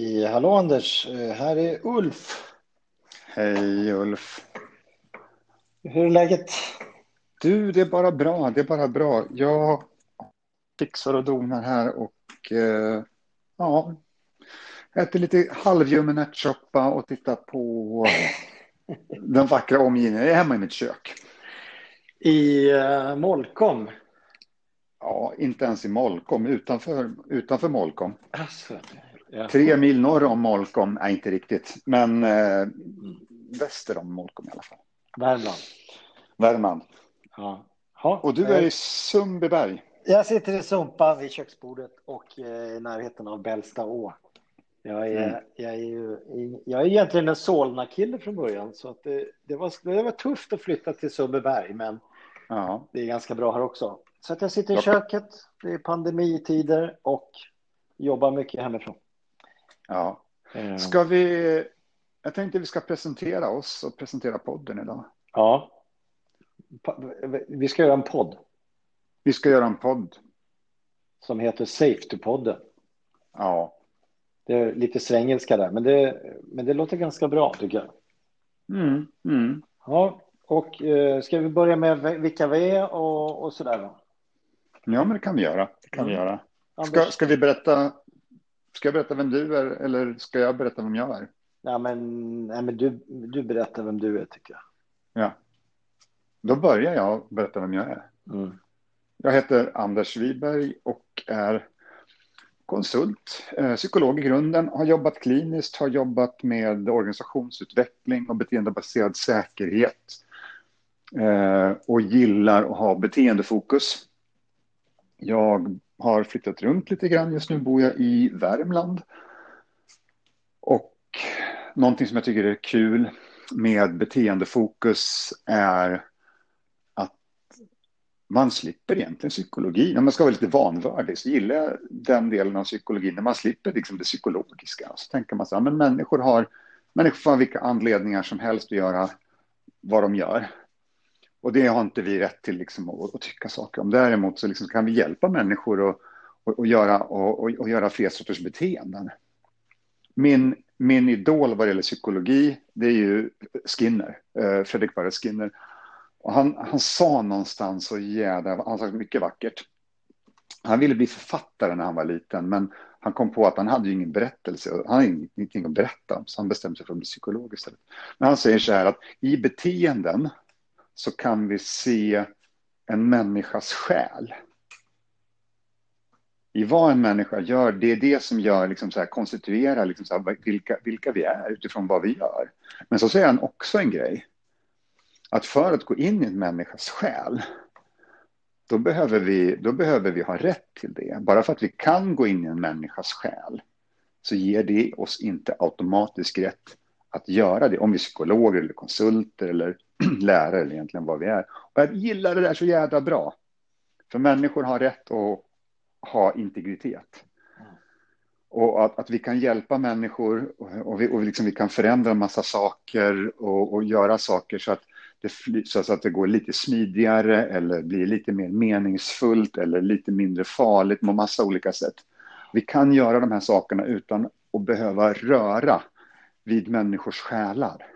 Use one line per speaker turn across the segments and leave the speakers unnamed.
I, hallå Anders, Eh, här är Ulf.
Hej Ulf.
Hur är läget?
Du, det är bara bra. Det är bara bra. Jag fixar och donar här och eh, ja, äter lite halvljummen ärtsoppa och tittar på den vackra omgivningen. Jag är hemma i mitt kök.
I uh, Molkom.
Ja, inte ens i Molkom, utanför, utanför Molkom.
Alltså, ja.
Tre mil norr om Molkom, nej inte riktigt, men eh, väster om Molkom i alla fall.
Värmland.
Värmland.
Ja. Ja,
Och du är i Sundbyberg.
Jag sitter i Sumpan vid köksbordet och eh, i närheten av Bällsta å. Jag är,
Mm.
jag är, ju, jag är egentligen en Solna-kille från början, så att det, det, var, det var tufft att flytta till Sundbyberg, men
Ja,
det är ganska bra här också. Så att jag sitter i köket, det är pandemitider och jobbar mycket hemifrån.
Ja.
Eh,
Ska vi... Jag tänkte vi ska presentera oss och presentera podden idag.
Ja. Vi ska göra en podd
Vi ska göra en podd.
som heter Safety-podden.
Ja.
Det är lite svengelska där, men det, men det låter ganska bra tycker jag.
Mm, mm.
Ja, och eh, ska vi börja med vilka vi är och, och sådär då?
Ja, men det kan vi göra. Det kan vi
Mm.
göra. Ska, ska vi berätta... Ska jag berätta vem du är eller ska jag berätta vem jag är?
Ja, men, nej, men du, du berättar vem du är tycker jag.
Ja. Då börjar jag berätta vem jag är.
Mm.
Jag heter Anders Wiberg och är konsult, eh, psykolog i grunden, har jobbat kliniskt, har jobbat med organisationsutveckling och beteendebaserad säkerhet eh, och gillar att ha beteendefokus. Jag har flyttat runt lite grann, just nu bor jag i Värmland. Och någonting som jag tycker är kul med beteendefokus är att man slipper egentligen psykologi. När man ska vara lite vanvördig så gillar jag den delen av psykologin när man slipper liksom det psykologiska. Så tänker man så här, men människor har, människor får ha vilka anledningar som helst att göra vad de gör. Och det har inte vi rätt till liksom att, att tycka saker om. Däremot så liksom kan vi hjälpa människor att, och, och göra, och, och, och göra fler sorters beteenden. Min, min idol vad det gäller psykologi, det är ju Skinner, eh, Fredrik Barrett Skinner. Och han, han sa någonstans så jädra, han sa mycket vackert. Han ville bli författare när han var liten, men han kom på att han hade ju ingen berättelse, han hade ingenting att berätta, så han bestämde sig för att bli psykolog istället. Men han säger så här att i beteenden så kan vi se en människas själ. I vad en människa gör, det är det som gör, liksom så här, konstituerar liksom så här, vilka, vilka vi är utifrån vad vi gör. Men så säger han också en grej. Att för att gå in i en människas själ, då behöver, vi, då behöver vi ha rätt till det. Bara för att vi kan gå in i en människas själ, så ger det oss inte automatisk rätt att göra det. Om vi är psykologer eller konsulter eller lärare eller egentligen vad vi är. Och jag gillar det där så jävla bra. För människor har rätt att ha integritet. Och att, att vi kan hjälpa människor och, och, vi, och liksom vi kan förändra en massa saker och, och göra saker så att, det, så att det går lite smidigare eller blir lite mer meningsfullt eller lite mindre farligt på massa olika sätt. Vi kan göra de här sakerna utan att behöva röra vid människors själar.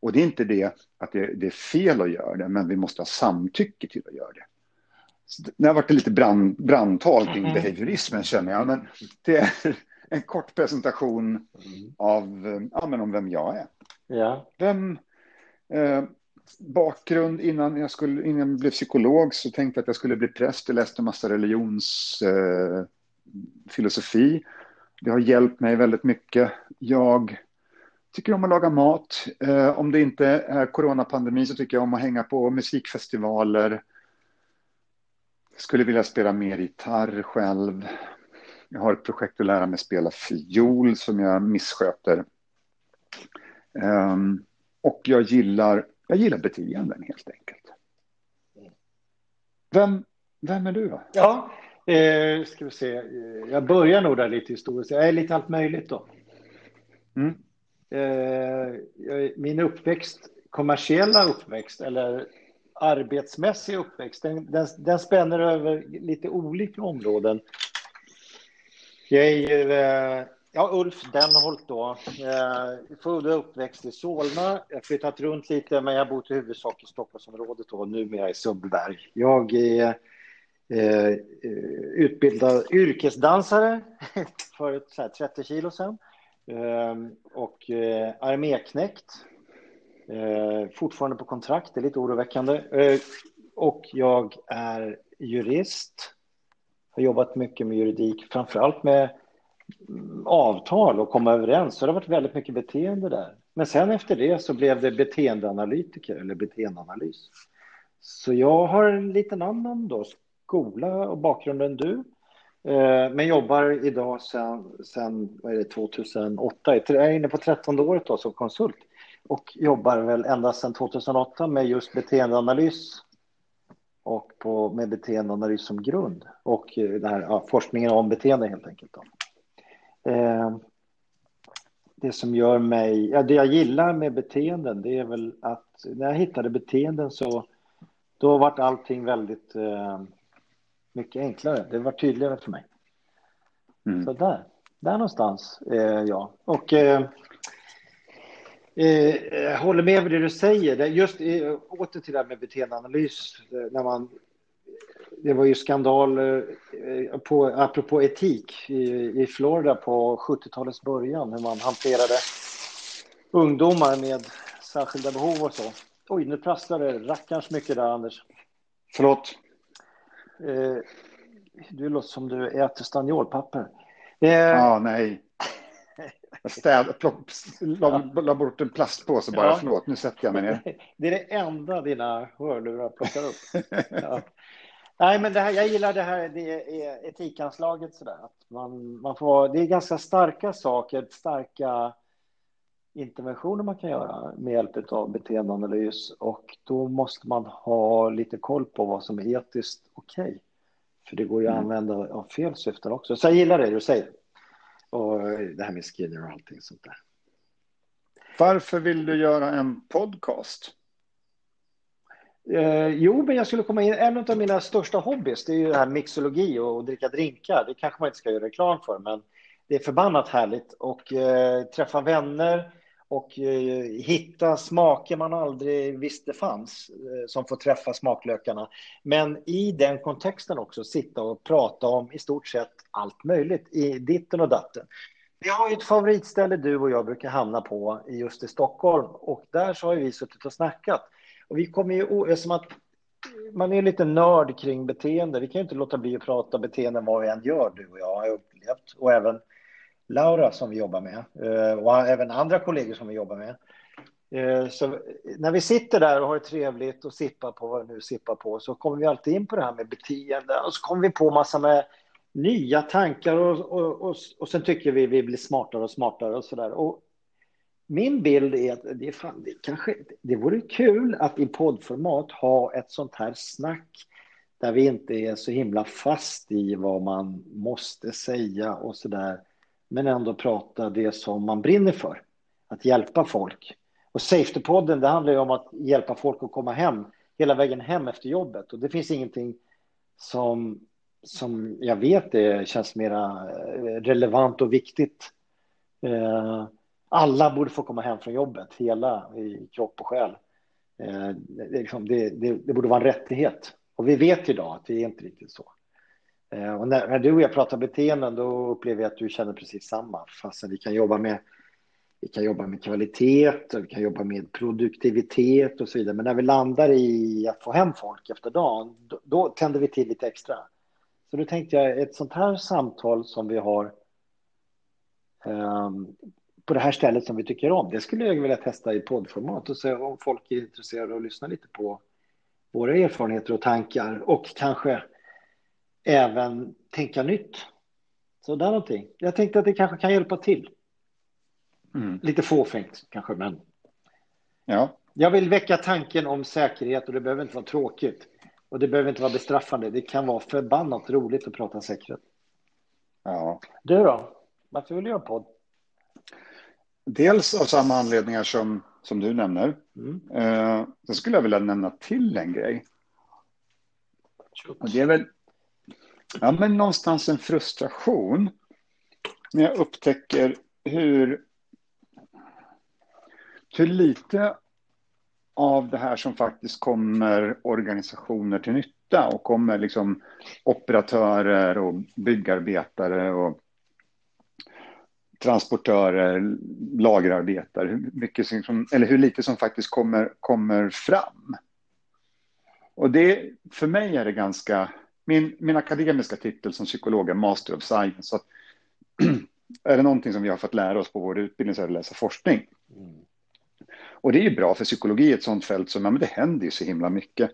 Och det är inte det att det, det är fel att göra det, men vi måste ha samtycke till att göra det. Så det har varit lite brand, brandtal kring
Mhm.
behaviorismen känner jag, men det är en kort presentation
Mm.
av, eh, ja, men om vem jag är.
Ja.
Vem, eh, bakgrund innan jag, skulle, innan jag blev psykolog så tänkte jag att jag skulle bli präst. Jag läste en massa religionsfilosofi. Eh, det har hjälpt mig väldigt mycket. Jag tycker om att laga mat. Eh, om det inte är coronapandemi så tycker jag om att hänga på musikfestivaler. Skulle vilja spela mer gitarr själv. Jag har ett projekt att lära mig spela fiol som jag missköter. Ehm, och jag gillar, jag gillar beteenden helt enkelt. Vem, vem är du då?
Ja, eh, ska vi se. Eh, Jag börjar nog där lite historiskt. Jag är lite allt möjligt då.
Mm.
Eh, min uppväxt, kommersiella uppväxt eller arbetsmässig uppväxt, den, den, den spänner över lite olika områden. Jag är ju eh, Ja, Ulf Denholt då. Eh, född och uppväxt i Solna. Jag har flyttat runt lite, men jag har bott i huvudsak i Stockholmsområdet och numera i Sundbyberg. Jag är eh, utbildad yrkesdansare för ett, så här, 30 kilo sedan. Ehm, och eh, arméknäckt. Eh, fortfarande på kontrakt, det är lite oroväckande. Eh, och jag är jurist. Har jobbat mycket med juridik, framförallt med mm, avtal och komma överens. Så det har varit väldigt mycket beteende där. Men sen efter det så blev det beteendeanalytiker eller beteendeanalys. Så jag har en liten annan då, skola och bakgrund än du. Eh, men jobbar idag sen, sen vad är det, 2008. Jag är inne på 13 året då som konsult. Och jobbar väl ända sedan 2008 med just beteendeanalys och på, med beteendeanalys som grund. Och eh, den här ja, forskningen om beteende helt enkelt. Då. Eh, det som gör mig, ja, det jag gillar med beteenden, det är väl att när jag hittade beteenden så då vart allting väldigt eh, mycket enklare. Det var tydligare för mig. Mm. Så där, där någonstans är jag. Och eh, eh, håller med med det du säger. Just eh, åter till det här med beteendeanalys. När man det var ju skandal, eh, på, apropå etik, i, i Florida på 70-talets början, hur man hanterade ungdomar med särskilda behov och så. Oj, nu prasslar det rackarns mycket där, Anders.
Förlåt.
Eh, du låter som du äter stanniolpapper.
Eh, ja, nej. Jag städ, plock, la, la bort en plastpåse bara. Ja. Förlåt, nu sätter jag mig ner.
Det är det enda dina hörlurar plockar upp. Ja. Nej, men det här, jag gillar det här det är etikanslaget. Sådär. Att man, man får, det är ganska starka saker, starka interventioner man kan göra med hjälp av beteendeanalys. Och då måste man ha lite koll på vad som är etiskt okej. Okay. För det går ju att mm. använda av fel syften också. Så jag gillar det du säger. Och det här med Skinner och allting sånt där.
Varför vill du göra en podcast?
Eh, jo, men jag skulle komma in. En av mina största hobbys det är ju det här mixologi och, och dricka drinkar. Det kanske man inte ska göra reklam för, men det är förbannat härligt. Och eh, träffa vänner och eh, hitta smaker man aldrig visste fanns, eh, som får träffa smaklökarna. Men i den kontexten också sitta och prata om i stort sett allt möjligt, i ditten och datten. Vi har ju ett favoritställe du och jag brukar hamna på just i Stockholm och där så har vi suttit och snackat. Och vi kommer ju, som att man är lite nörd kring beteende. Vi kan ju inte låta bli att prata beteenden vad vi än gör, du och jag har upplevt. Och även Laura som vi jobbar med eh, och även andra kollegor som vi jobbar med. Eh, så när vi sitter där och har det trevligt och sippar på vad vi nu sippar på så kommer vi alltid in på det här med beteende och så kommer vi på massa med nya tankar och, och, och, och sen tycker vi vi blir smartare och smartare och så där. Och min bild är att det, fan, det, kanske, det vore kul att i poddformat ha ett sånt här snack där vi inte är så himla fast i vad man måste säga och så där, men ändå prata det som man brinner för, att hjälpa folk. Och Safety-podden, det handlar ju om att hjälpa folk att komma hem, hela vägen hem efter jobbet. Och det finns ingenting som, som jag vet det känns mera eh, relevant och viktigt eh, alla borde få komma hem från jobbet, hela i kropp och själ. Eh, det, liksom, det, det, det, borde vara en rättighet. Och vi vet idag att det är inte riktigt så. Eh, och när, när, du och jag pratar beteenden, då upplever jag att du känner precis samma. Fast vi kan jobba med vi kan jobba med kvalitet, och vi kan jobba med produktivitet och så vidare. Men när vi landar i att få hem folk efter dagen, då, då tänder vi till lite extra. Så då tänkte jag, ett sånt här samtal som vi har um, på det här stället som vi tycker om. Det skulle jag vilja testa i poddformat och se om folk är intresserade och lyssnar lyssna lite på våra erfarenheter och tankar och kanske även tänka nytt. Så där någonting. Jag tänkte att det kanske kan hjälpa till. Mm. Lite fåfängt kanske, men.
Ja.
Jag vill väcka tanken om säkerhet och det behöver inte vara tråkigt. Och det behöver inte vara bestraffande. Det kan vara förbannat roligt att prata säkerhet.
Ja.
Du då? Varför vill du göra podd?
Dels av samma anledningar som, som du nämner. Mm. Eh, sen skulle jag vilja nämna till en grej. Och det är väl ja, men någonstans en frustration när jag upptäcker hur, hur lite av det här som faktiskt kommer organisationer till nytta och kommer liksom operatörer och byggarbetare och transportörer, lagerarbetare, hur, mycket som, eller hur lite som faktiskt kommer, kommer fram. Och det, för mig är det ganska, min, min akademiska titel som psykolog är Master of Science. Så att, är det någonting som vi har fått lära oss på vår utbildning så är det läsa forskning. Mm. Och det är ju bra för psykologi, ett sånt fält som, ja men det händer ju så himla mycket.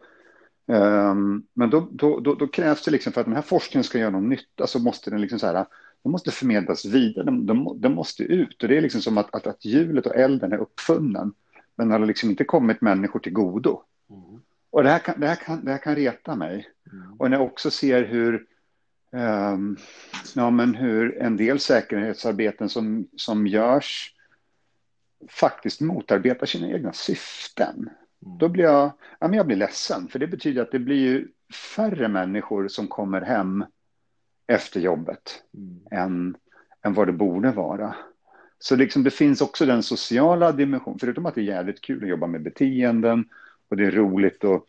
Um, men då, då, då, då, krävs det liksom för att den här forskningen ska göra någon nytta så måste den liksom så här, den måste förmedlas vidare, den, den, den måste ut. Och det är liksom som att, att, att hjulet och elden är uppfunnen, men den har liksom inte kommit människor till godo. Mm. Och det här, kan, det, här kan, det här kan reta mig. Mm. Och när jag också ser hur, um, ja, men hur en del säkerhetsarbeten som, som görs faktiskt motarbetar sina egna syften. Mm. Då blir jag, ja, men jag blir ledsen, för det betyder att det blir ju färre människor som kommer hem efter jobbet mm. än, än vad det borde vara. Så liksom det finns också den sociala dimensionen, förutom att det är jävligt kul att jobba med beteenden och det är roligt att,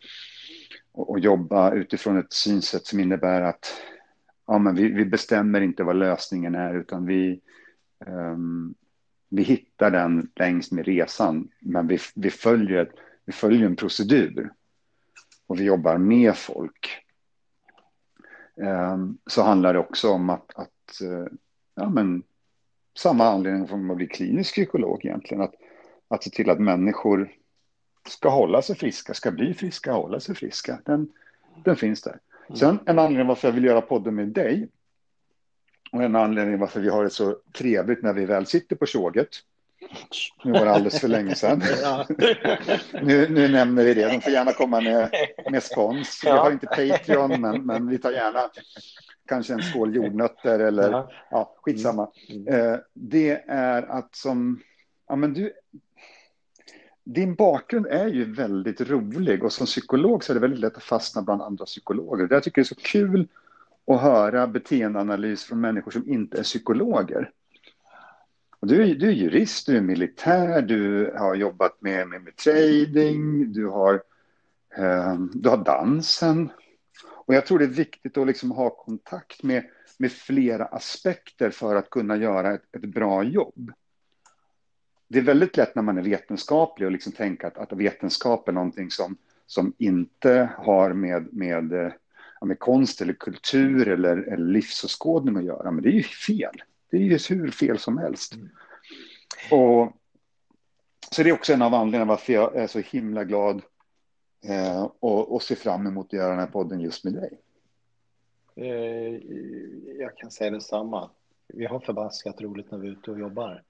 att, jobba utifrån ett synsätt som innebär att ja, men vi, vi bestämmer inte vad lösningen är utan vi, um, vi hittar den längs med resan, men vi, vi, följer, vi följer en procedur. Och vi jobbar med folk. Um, så handlar det också om att, att uh, ja, men, samma anledning som att bli klinisk psykolog egentligen, att, att se till att människor ska hålla sig friska, ska bli friska, hålla sig friska. Den, den finns där. Mm. Sen en anledning varför jag vill göra podden med dig och en anledning varför vi har det så trevligt när vi väl sitter på tåget. Nu var det alldeles för länge sedan. nu, nu nämner vi det. De får gärna komma med, med spons. Vi har inte Patreon, men, men vi tar gärna kanske en skål jordnötter eller ja, skitsamma. Mm. Mm. Eh, det är att som, ja men du, din bakgrund är ju väldigt rolig och som psykolog så är det väldigt lätt att fastna bland andra psykologer. Jag tycker det är så kul att höra beteendeanalys från människor som inte är psykologer. Och du, är, du är jurist, du är militär, du har jobbat med, med, med trading, du har, eh, du har dansen. Och jag tror det är viktigt att liksom ha kontakt med, med flera aspekter för att kunna göra ett, ett bra jobb det är väldigt lätt när man är vetenskaplig och liksom tänka att, att vetenskap är någonting som, som inte har med, med, eh, med konst eller kultur eller, eller livsåskådning att göra. Men det är ju fel. Det är ju hur fel som helst. Mm. Och, så det är också en av anledningarna varför jag är så himla glad eh, och, och ser fram emot att göra den här podden just med dig.
Eh, jag kan säga detsamma. Vi har förbaskat roligt när vi är ute och jobbar.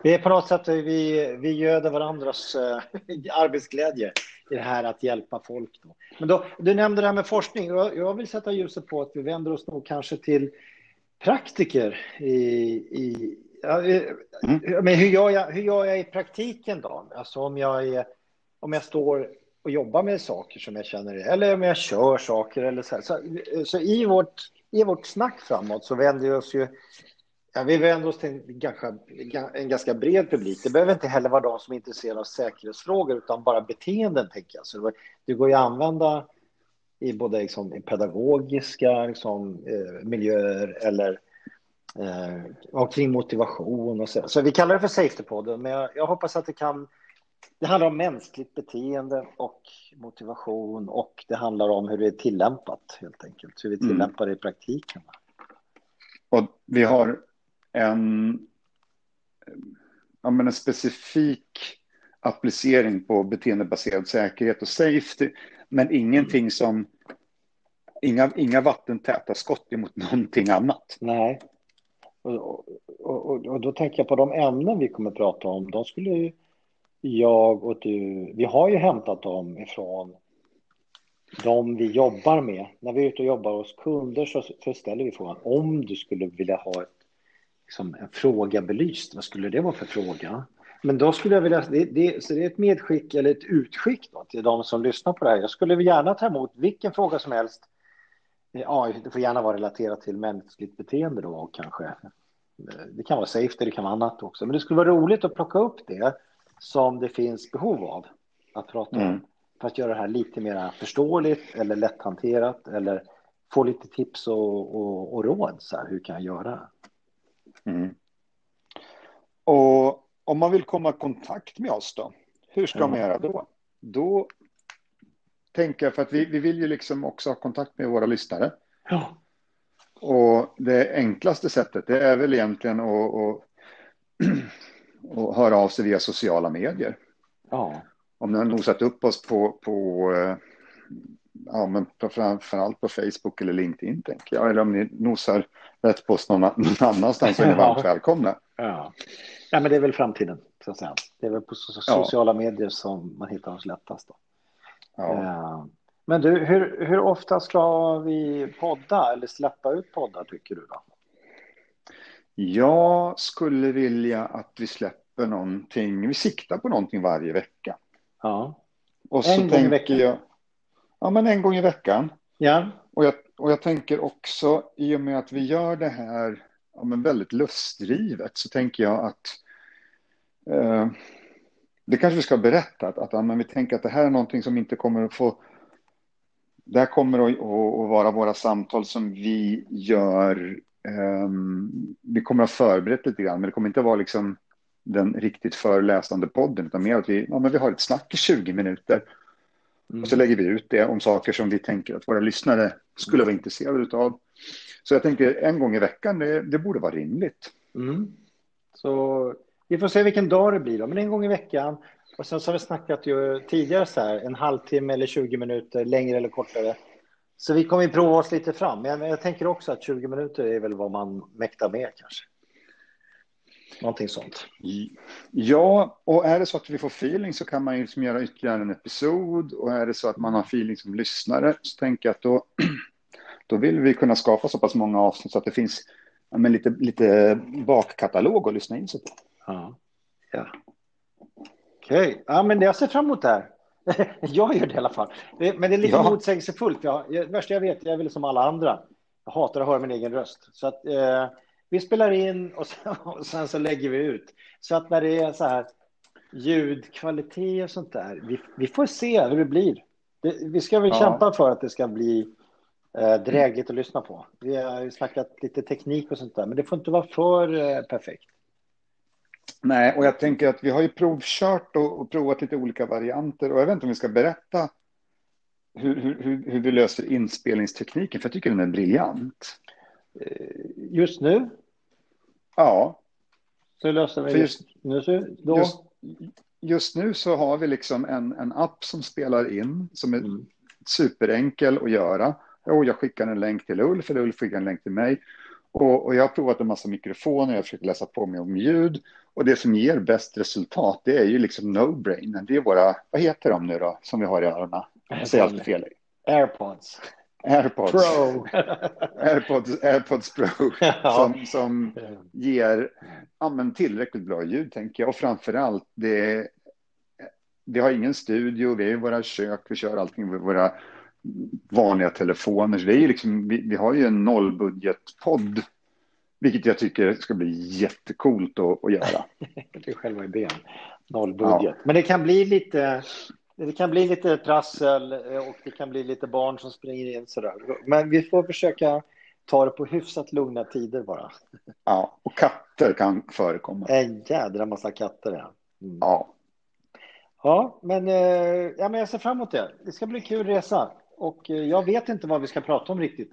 Eh, vi är på något sätt, vi, vi göder varandras äh, arbetsglädje i det här att hjälpa folk. Då. Men då, du nämnde det här med forskning. Jag, jag vill sätta ljuset på att vi vänder oss nog kanske till praktiker i, i ja, mm. men hur gör, jag, hur gör jag i praktiken då? Alltså om jag, är, om jag står och jobbar med saker som jag känner, eller om jag kör saker eller så. Här. Så, så i, vårt, i vårt snack framåt så vänder vi oss ju Ja, vi vänder oss till en ganska, en ganska bred publik. Det behöver inte heller vara de som är intresserade av säkerhetsfrågor utan bara beteenden, tänker jag. Så det går ju att använda i både liksom, i pedagogiska liksom, eh, miljöer eller eh, kring motivation och så. Så vi kallar det för Safety-podden, men jag, jag, hoppas att det kan... Det handlar om mänskligt beteende och motivation och det handlar om hur det är tillämpat, helt enkelt. Hur vi mm. tillämpar det i praktiken.
Och vi har en, ja, men en specifik applicering på beteendebaserad säkerhet och safety, men ingenting som Inga, inga vattentäta skott emot någonting annat.
Nej. Och, och, och, och, då tänker jag på de ämnen vi kommer att prata om. De skulle jag och du, vi har ju hämtat dem ifrån de vi jobbar med. När vi är ute och jobbar hos kunder så, så ställer vi frågan om du skulle vilja ha ett liksom en fråga belyst. Vad skulle det vara för fråga? Men då skulle jag vilja, det, det, så det är ett medskick eller ett utskick då, till de som lyssnar på det här. Jag skulle gärna ta emot vilken fråga som helst Ja, det får gärna vara relaterat till mänskligt beteende då och kanske. Eh, det kan vara safety, det kan vara annat också. Men det skulle vara roligt att plocka upp det som det finns behov av att prata om. Mm. För att göra det här lite mer förståeligt eller lätthanterat eller få lite tips och, och, och råd. Så här, hur kan jag göra?
Mm. Och om man vill komma i kontakt med oss då? Hur ska man göra då? Då tänker jag, för att vi, vi vill ju liksom också ha kontakt med våra lyssnare.
Ja.
Och det enklaste sättet, det är väl egentligen att, att, att höra av sig via sociala medier.
Ja.
Om ni har nosat upp oss på, på eh, ja, men framförallt på Facebook eller LinkedIn, tänker jag. Eller om ni nosar rätt på oss någon, någon annanstans så är ni varmt välkomna.
Ja. ja, men det är väl framtiden, så att säga. Det är väl på sociala ja. medier som man hittar oss lättast. Då. Ja. Eh, men du, hur, hur ofta ska vi podda eller släppa ut poddar, tycker du? då?
Jag skulle vilja att vi släpper någonting, vi siktar på någonting varje vecka.
Ja.
Och så en gång i veckan? Jag, ja, men en gång i veckan.
Ja.
Och jag, och jag tänker också, i och med att vi gör det här ja, men väldigt lustdrivet, så tänker jag att eh, det kanske vi ska berätta, att, att ja, men vi tänker att det här är någonting som inte kommer att få det här kommer att, att, vara våra samtal som vi gör. Um, vi kommer att ha förberett lite grann, men det kommer inte att vara liksom den riktigt föreläsande podden, utan mer att vi, ja, men vi har ett snack i 20 minuter. Mm. Och så lägger vi ut det om saker som vi tänker att våra lyssnare skulle vara intresserade av. Så jag tänker en gång i veckan, det, det borde vara rimligt.
Mm. Så vi får se vilken dag det blir då, men en gång i veckan. Och sen så har vi snackat ju tidigare så här, en halvtimme eller 20 minuter, längre eller kortare. Så vi kommer ju prova oss lite fram. Men jag tänker också att 20 minuter är väl vad man mäktar med kanske. Någonting sånt.
Ja, och är det så att vi får feeling så kan man ju liksom göra ytterligare en episod. Och är det så att man har feeling som lyssnare så tänker jag att då, då vill vi kunna skapa så pass många avsnitt så att det finns ja, men lite, lite bakkatalog att lyssna in sig på.
Ja. ja. Okej, okay. ja, men jag ser fram emot det här. jag gör det i alla fall. Men det är lite ja. motsägelsefullt. Det värsta jag vet, jag är väl som alla andra. Jag hatar att höra min egen röst. Så att eh, vi spelar in och sen, och sen, så lägger vi ut. Så att när det är så här ljudkvalitet och sånt där, vi, vi får se hur det blir. Det, vi ska väl ja. kämpa för att det ska bli eh, drägligt att lyssna på. Vi har snackat lite teknik och sånt där, men det får inte vara för eh, perfekt.
Nej, och jag tänker att vi har ju provkört och, och provat lite olika varianter och jag vet inte om vi ska berätta hur, hur, hur vi löser inspelningstekniken, för jag tycker den är briljant.
Eh, just nu?
Ja.
Så löser vi just, just nu? Då?
Just, just, nu så har vi liksom en, en app som spelar in, som är mm. superenkel att göra. Och jag skickar en länk till Ulf, eller Ulf skickar en länk till mig. Och, och jag har provat en massa mikrofoner, jag försöker läsa på mig om ljud. Och det som ger bäst resultat, det är ju liksom no-brainer. Det är våra, vad heter de nu då, som vi har i öronen? Jag säger alltid fel.
Airpods.
Airpods.
Pro.
Airpods, Airpods Pro. Som, som ger ja, tillräckligt bra ljud, tänker jag. Och framför allt, det, vi har ingen studio, vi är i våra kök, vi kör allting med våra vanliga telefoner. Så det är ju liksom, vi, vi har ju en nollbudgetpodd vilket jag tycker ska bli jättekult att, att göra.
det är själva idén. Nollbudget. Ja. Men det kan bli lite det kan bli lite prassel och det kan bli lite barn som springer in sådär. Men vi får försöka ta det på hyfsat lugna tider bara.
Ja, och katter kan förekomma.
En jädra massa katter, ja.
Mm. Ja.
Ja, men, eh, ja, men jag ser fram emot det. Det ska bli kul resa. Och eh, jag vet inte vad vi ska prata om riktigt.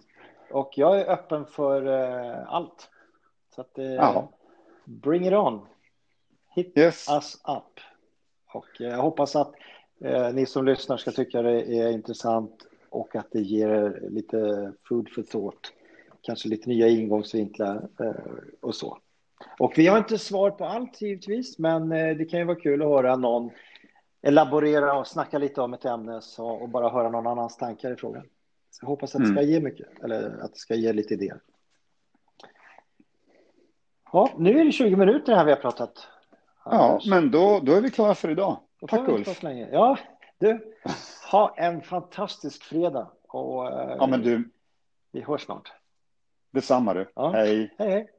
Och jag är öppen för allt. Så att, ja. bring it on. Hit yes. us up. Och jag hoppas att uh, ni som lyssnar ska tycka det är intressant och att det ger lite food for thought. Kanske lite nya ingångsvinklar och så. Och vi har inte svar på allt givetvis, men det kan ju vara kul att höra någon elaborera och snacka lite om ett ämne så, och bara höra någon annans tankar i frågan. Så jag hoppas att det ska mm. ge mycket, eller att det ska ge lite idéer. Ja, nu är det 20 minuter här vi har pratat.
Ja, men då, då är vi klara för idag. Tack Ulf.
Ja, du, ha en fantastisk fredag. Och,
ja, men du,
Vi hörs snart.
Detsamma du.
Ja.
Hej.
Hej, hej.